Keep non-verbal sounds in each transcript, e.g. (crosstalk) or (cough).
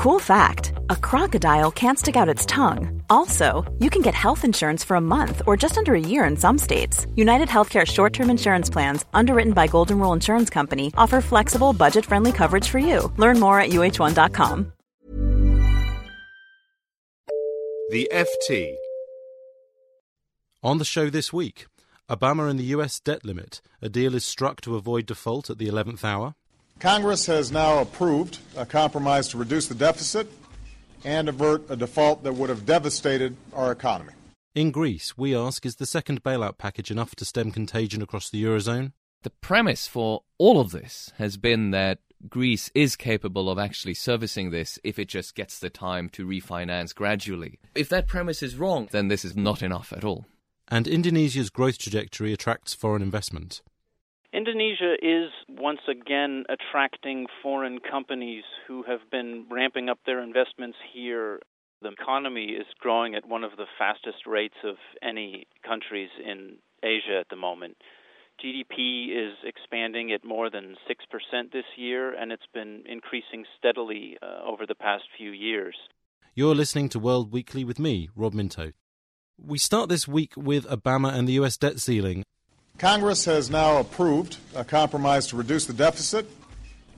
Cool fact a crocodile can't stick out its tongue. Also, you can get health insurance for a month or just under a year in some states. United Healthcare short term insurance plans, underwritten by Golden Rule Insurance Company, offer flexible, budget friendly coverage for you. Learn more at uh1.com. The FT. On the show this week, Obama and the US debt limit. A deal is struck to avoid default at the 11th hour. Congress has now approved a compromise to reduce the deficit and avert a default that would have devastated our economy. In Greece, we ask is the second bailout package enough to stem contagion across the Eurozone? The premise for all of this has been that Greece is capable of actually servicing this if it just gets the time to refinance gradually. If that premise is wrong, then this is not enough at all. And Indonesia's growth trajectory attracts foreign investment. Indonesia is once again attracting foreign companies who have been ramping up their investments here. The economy is growing at one of the fastest rates of any countries in Asia at the moment. GDP is expanding at more than 6% this year, and it's been increasing steadily uh, over the past few years. You're listening to World Weekly with me, Rob Minto. We start this week with Obama and the US debt ceiling. Congress has now approved a compromise to reduce the deficit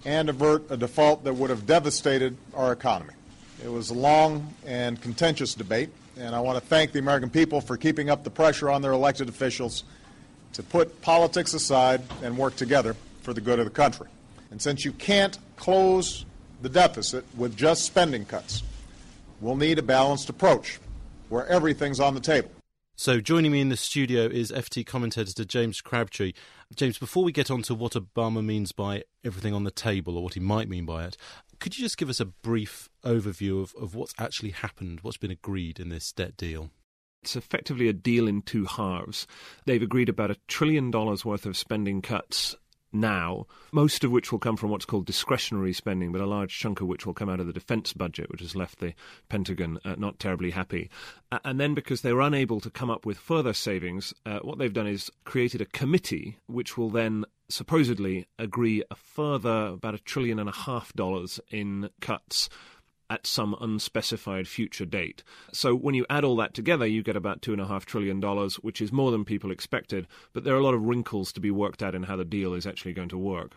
and avert a default that would have devastated our economy. It was a long and contentious debate, and I want to thank the American people for keeping up the pressure on their elected officials to put politics aside and work together for the good of the country. And since you can't close the deficit with just spending cuts, we'll need a balanced approach where everything's on the table. So, joining me in the studio is FT commentator James Crabtree. James, before we get on to what Obama means by everything on the table or what he might mean by it, could you just give us a brief overview of, of what's actually happened, what's been agreed in this debt deal? It's effectively a deal in two halves. They've agreed about a trillion dollars worth of spending cuts now, most of which will come from what's called discretionary spending, but a large chunk of which will come out of the defense budget, which has left the Pentagon uh, not terribly happy. Uh, and then, because they were unable to come up with further savings, uh, what they've done is created a committee which will then supposedly agree a further about a trillion and a half dollars in cuts at some unspecified future date. So when you add all that together, you get about $2.5 trillion, which is more than people expected, but there are a lot of wrinkles to be worked out in how the deal is actually going to work.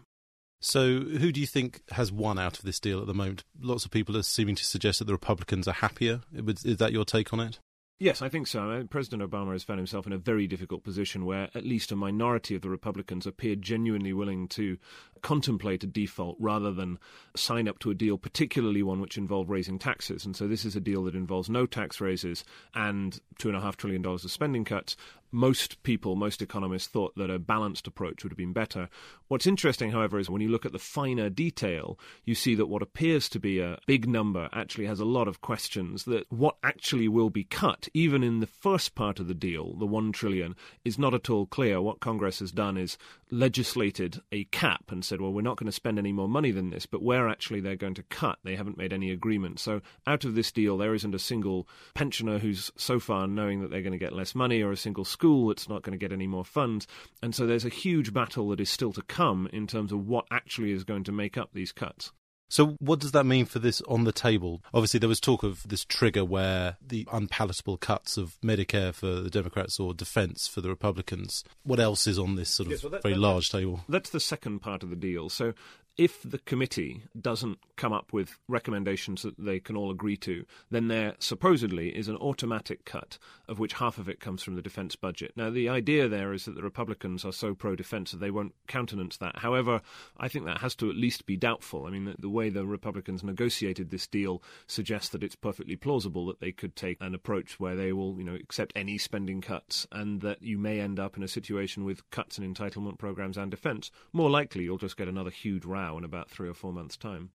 So, who do you think has won out of this deal at the moment? Lots of people are seeming to suggest that the Republicans are happier. Is that your take on it? Yes, I think so. Uh, President Obama has found himself in a very difficult position where at least a minority of the Republicans appear genuinely willing to contemplate a default rather than sign up to a deal, particularly one which involved raising taxes. And so this is a deal that involves no tax raises and $2.5 trillion of spending cuts. Most people, most economists thought that a balanced approach would have been better. What's interesting, however, is when you look at the finer detail, you see that what appears to be a big number actually has a lot of questions. That what actually will be cut, even in the first part of the deal, the one trillion, is not at all clear. What Congress has done is legislated a cap and said, well, we're not going to spend any more money than this, but where actually they're going to cut, they haven't made any agreement. So out of this deal, there isn't a single pensioner who's so far knowing that they're going to get less money or a single school school that's not going to get any more funds. And so there's a huge battle that is still to come in terms of what actually is going to make up these cuts. So, what does that mean for this on the table? Obviously, there was talk of this trigger where the unpalatable cuts of Medicare for the Democrats or defense for the Republicans. What else is on this sort of yes, well that, very that, large table? That's the second part of the deal. So, if the committee doesn't come up with recommendations that they can all agree to, then there supposedly is an automatic cut, of which half of it comes from the defense budget. Now, the idea there is that the Republicans are so pro defense that they won't countenance that. However, I think that has to at least be doubtful. I mean, the, the way the Republicans negotiated this deal suggests that it's perfectly plausible that they could take an approach where they will, you know, accept any spending cuts and that you may end up in a situation with cuts in entitlement programs and defense. More likely, you'll just get another huge round now in about three or four months' time.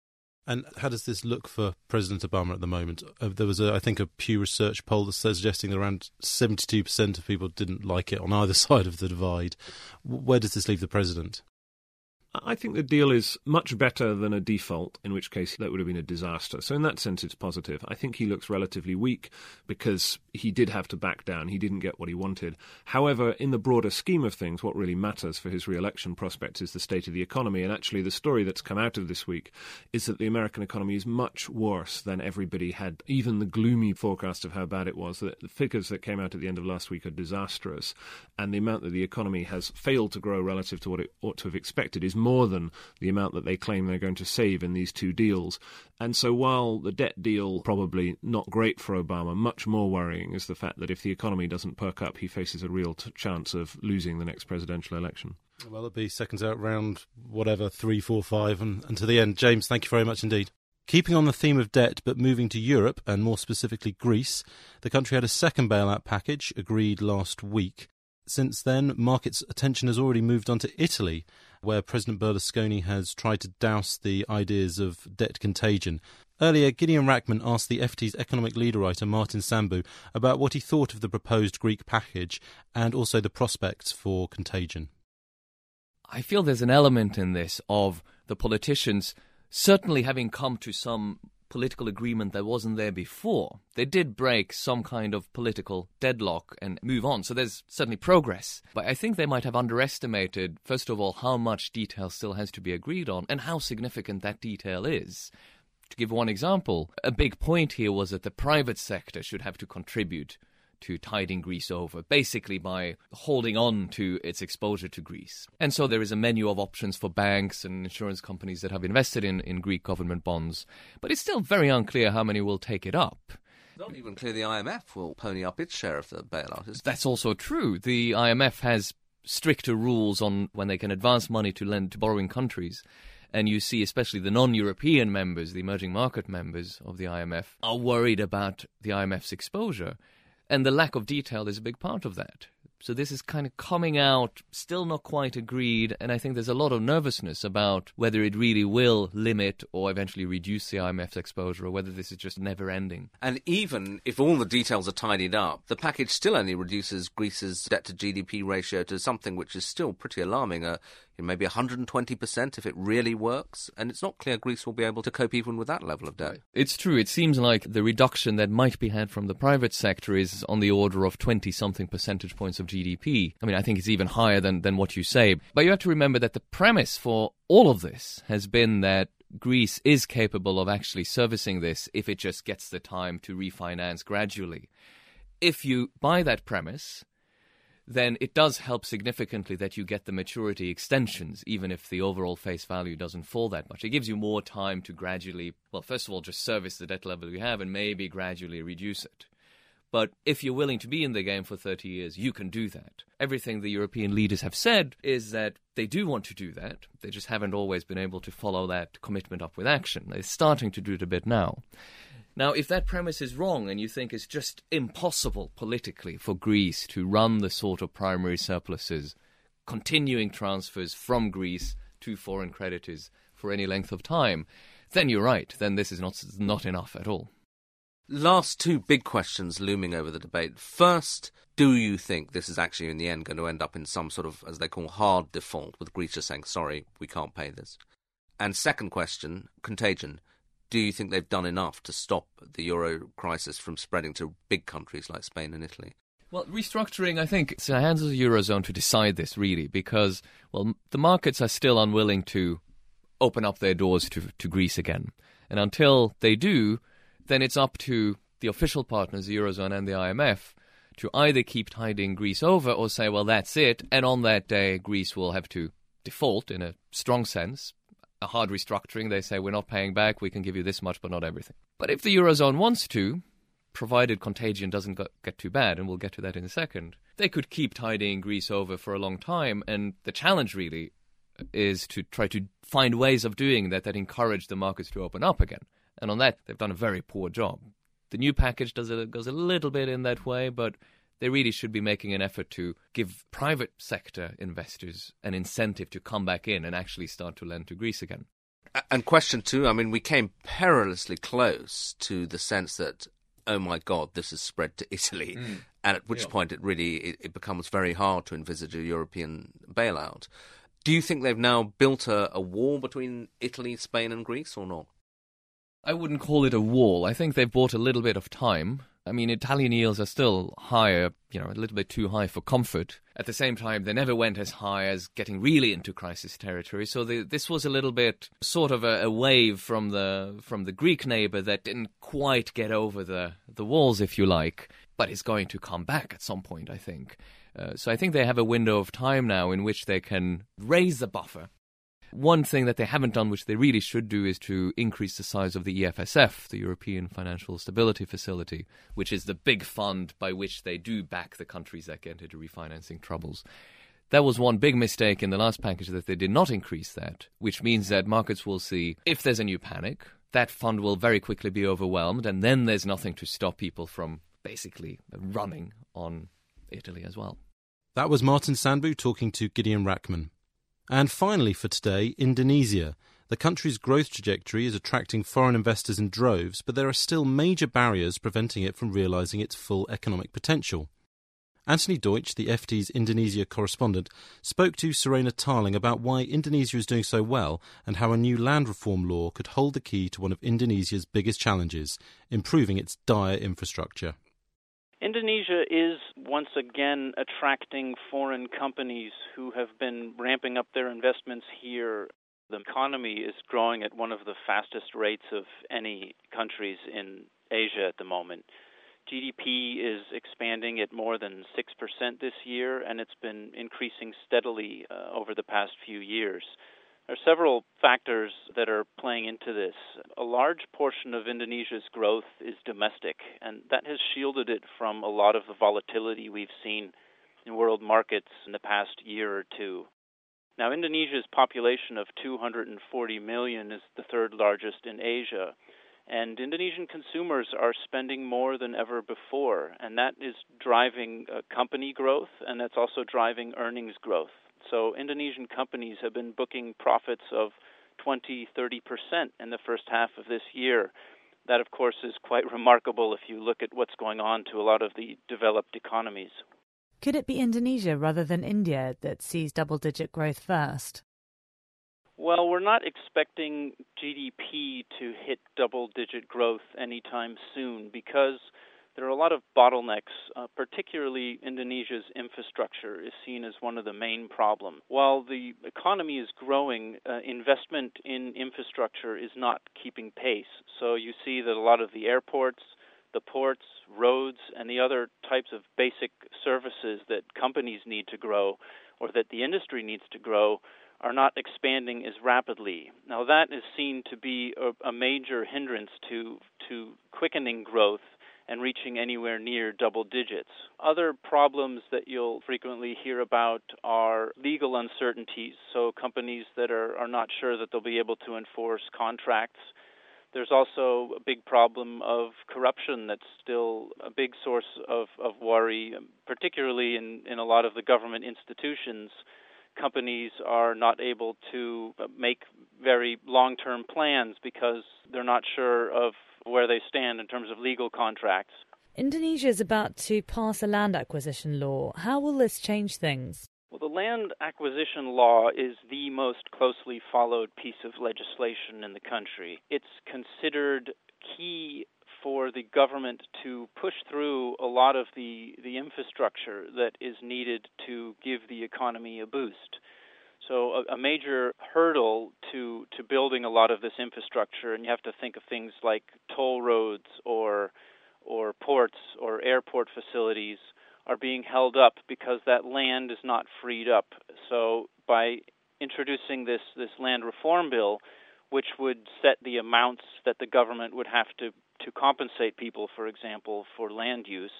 And how does this look for President Obama at the moment? Uh, there was, a, I think, a Pew Research poll that says suggesting that around 72% of people didn't like it on either (laughs) side of the divide. Where does this leave the president? I think the deal is much better than a default, in which case that would have been a disaster. So, in that sense, it's positive. I think he looks relatively weak because he did have to back down. He didn't get what he wanted. However, in the broader scheme of things, what really matters for his re election prospects is the state of the economy. And actually, the story that's come out of this week is that the American economy is much worse than everybody had, even the gloomy forecast of how bad it was. That the figures that came out at the end of last week are disastrous. And the amount that the economy has failed to grow relative to what it ought to have expected is more than the amount that they claim they're going to save in these two deals. And so while the debt deal probably not great for Obama, much more worrying is the fact that if the economy doesn't perk up, he faces a real t- chance of losing the next presidential election. Well, it'll be seconds out round whatever, three, four, five, and, and to the end. James, thank you very much indeed. Keeping on the theme of debt, but moving to Europe, and more specifically Greece, the country had a second bailout package agreed last week. Since then, markets' attention has already moved on to Italy, where President Berlusconi has tried to douse the ideas of debt contagion. Earlier, Gideon Rachman asked the FT's economic leader writer Martin Sandbu about what he thought of the proposed Greek package and also the prospects for contagion. I feel there's an element in this of the politicians certainly having come to some political agreement that wasn't there before. They did break some kind of political deadlock and move on, so there's certainly progress. But I think they might have underestimated, first of all, how much detail still has to be agreed on and how significant that detail is. To give one example, a big point here was that the private sector should have to contribute to tiding Greece over, basically by holding on to its exposure to Greece. And so there is a menu of options for banks and insurance companies that have invested in, in Greek government bonds. But it's still very unclear how many will take it up. Not even clear the IMF will pony up its share of the bailout. Is That's also true. The IMF has stricter rules on when they can advance money to lend to borrowing countries. And you see, especially the non European members, the emerging market members of the IMF, are worried about the IMF's exposure. And the lack of detail is a big part of that. So this is kind of coming out, still not quite agreed, and I think there's a lot of nervousness about whether it really will limit or eventually reduce the IMF's exposure, or whether this is just never ending. And even if all the details are tidied up, the package still only reduces Greece's debt to GDP ratio to something which is still pretty alarming, uh, maybe 120% if it really works. And it's not clear Greece will be able to cope even with that level of debt. It's true. It seems like the reduction that might be had from the private sector is on the order of 20 something percentage points of GDP. I mean, I think it's even higher than, than what you say. But you have to remember that the premise for all of this has been that Greece is capable of actually servicing this if it just gets the time to refinance gradually. If you buy that premise, then it does help significantly that you get the maturity extensions, even if the overall face value doesn't fall that much. It gives you more time to gradually, well, first of all, just service the debt level you have and maybe gradually reduce it. But if you're willing to be in the game for 30 years, you can do that. Everything the European leaders have said is that they do want to do that. They just haven't always been able to follow that commitment up with action. They're starting to do it a bit now. Now, if that premise is wrong and you think it's just impossible politically for Greece to run the sort of primary surpluses, continuing transfers from Greece to foreign creditors for any length of time, then you're right. Then this is not, not enough at all. Last two big questions looming over the debate. First, do you think this is actually in the end going to end up in some sort of, as they call, hard default, with Greece saying, sorry, we can't pay this? And second question, contagion. Do you think they've done enough to stop the euro crisis from spreading to big countries like Spain and Italy? Well, restructuring, I think, it's in the hands of the Eurozone to decide this, really, because, well, the markets are still unwilling to open up their doors to, to Greece again. And until they do, then it's up to the official partners, the Eurozone and the IMF, to either keep tiding Greece over or say, well, that's it, and on that day, Greece will have to default in a strong sense. A hard restructuring, they say, we're not paying back, we can give you this much, but not everything. But if the Eurozone wants to, provided contagion doesn't get too bad, and we'll get to that in a second, they could keep tidying Greece over for a long time. And the challenge really is to try to find ways of doing that that encourage the markets to open up again. And on that, they've done a very poor job. The new package does a, goes a little bit in that way, but they really should be making an effort to give private sector investors an incentive to come back in and actually start to lend to Greece again. And question two, I mean, we came perilously close to the sense that, oh my God, this has spread to (laughs) Italy. Mm. And at which yeah. point it really it, it becomes very hard to envisage a European bailout. Do you think they've now built a, a wall between Italy, Spain, and Greece, or not? I wouldn't call it a wall. I think they've bought a little bit of time. I mean, Italian yields are still higher, you know, a little bit too high for comfort. At the same time, they never went as high as getting really into crisis territory. So the, this was a little bit sort of a, a, wave from the from the Greek neighbor that didn't quite get over the the walls, if you like, but is going to come back at some point, I think. Uh, so I think they have a window of time now in which they can raise the buffer one thing that they haven't done, which they really should do, is to increase the size of the EFSF, the European Financial Stability Facility, which is the big fund by which they do back the countries that get into refinancing troubles. That was one big mistake in the last package that they did not increase that, which means that markets will see if there's a new panic, that fund will very quickly be overwhelmed, and then there's nothing to stop people from basically running on Italy as well. That was Martin Sandbu talking to Gideon Rachman. And finally, for today, Indonesia. The country's growth trajectory is attracting foreign investors in droves, but there are still major barriers preventing it from realizing its full economic potential. Anthony Deutsch, the FT's Indonesia correspondent, spoke to Serena Tarling about why Indonesia is doing so well and how a new land reform law could hold the key to one of Indonesia's biggest challenges, improving its dire infrastructure. Indonesia is once again attracting foreign companies who have been ramping up their investments here. The economy is growing at one of the fastest rates of any countries in Asia at the moment. GDP is expanding at more than 6% this year, and it's been increasing steadily uh, over the past few years. There are several factors that are playing into this. A large portion of Indonesia's growth is domestic, and that has shielded it from a lot of the volatility we've seen in world markets in the past year or two. Now, Indonesia's population of 240 million is the third largest in Asia, and Indonesian consumers are spending more than ever before, and that is driving uh, company growth, and that's also driving earnings growth. So Indonesian companies have been booking profits of 20, 30% in the first half of this year. That, of course, is quite remarkable if you look at what's going on to a lot of the developed economies. Could it be Indonesia rather than India that sees double digit growth first? Well, we're not expecting GDP to hit double digit growth anytime soon because there are a lot of bottlenecks, uh, particularly Indonesia's infrastructure is seen as one of the main problems. While the economy is growing, uh, investment in infrastructure is not keeping pace. So you see that a lot of the airports, the ports, roads, and the other types of basic services that companies need to grow or that the industry needs to grow are not expanding as rapidly. Now that is seen to be a, a major hindrance to to quickening growth and reaching anywhere near double digits. Other problems that you'll frequently hear about are legal uncertainties, so companies that are, are not sure that they'll be able to enforce contracts. There's also a big problem of corruption that's still a big source of, of worry, particularly in, in a lot of the government institutions. Companies are not able to make very long term plans because they're not sure of where they stand in terms of legal contracts. Indonesia is about to pass a land acquisition law. How will this change things? Well, the land acquisition law is the most closely followed piece of legislation in the country. It's considered key for the government to push through a lot of the, the infrastructure that is needed to give the economy a boost. So a, a major hurdle to to building a lot of this infrastructure, and you have to think of things like toll roads or or ports or airport facilities are being held up because that land is not freed up. So by introducing this this land reform bill, which would set the amounts that the government would have to to compensate people, for example, for land use,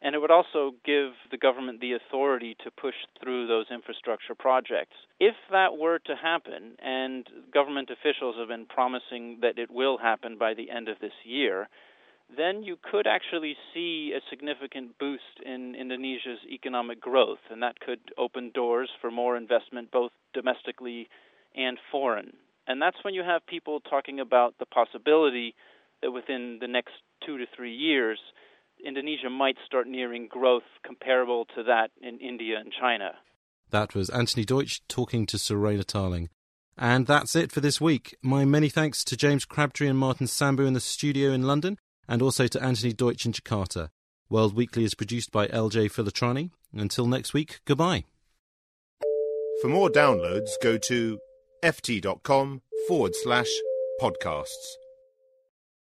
and it would also give the government the authority to push through those infrastructure projects. If that were to happen, and government officials have been promising that it will happen by the end of this year, then you could actually see a significant boost in Indonesia's economic growth, and that could open doors for more investment both domestically and foreign. And that's when you have people talking about the possibility that within the next two to three years, Indonesia might start nearing growth comparable to that in India and China. That was Anthony Deutsch talking to Serena Tarling. And that's it for this week. My many thanks to James Crabtree and Martin Sandbu in the studio in London, and also to Anthony Deutsch in Jakarta. World Weekly is produced by LJ Filotrani. Until next week, goodbye. For more downloads, go to ft.com forward slash podcasts.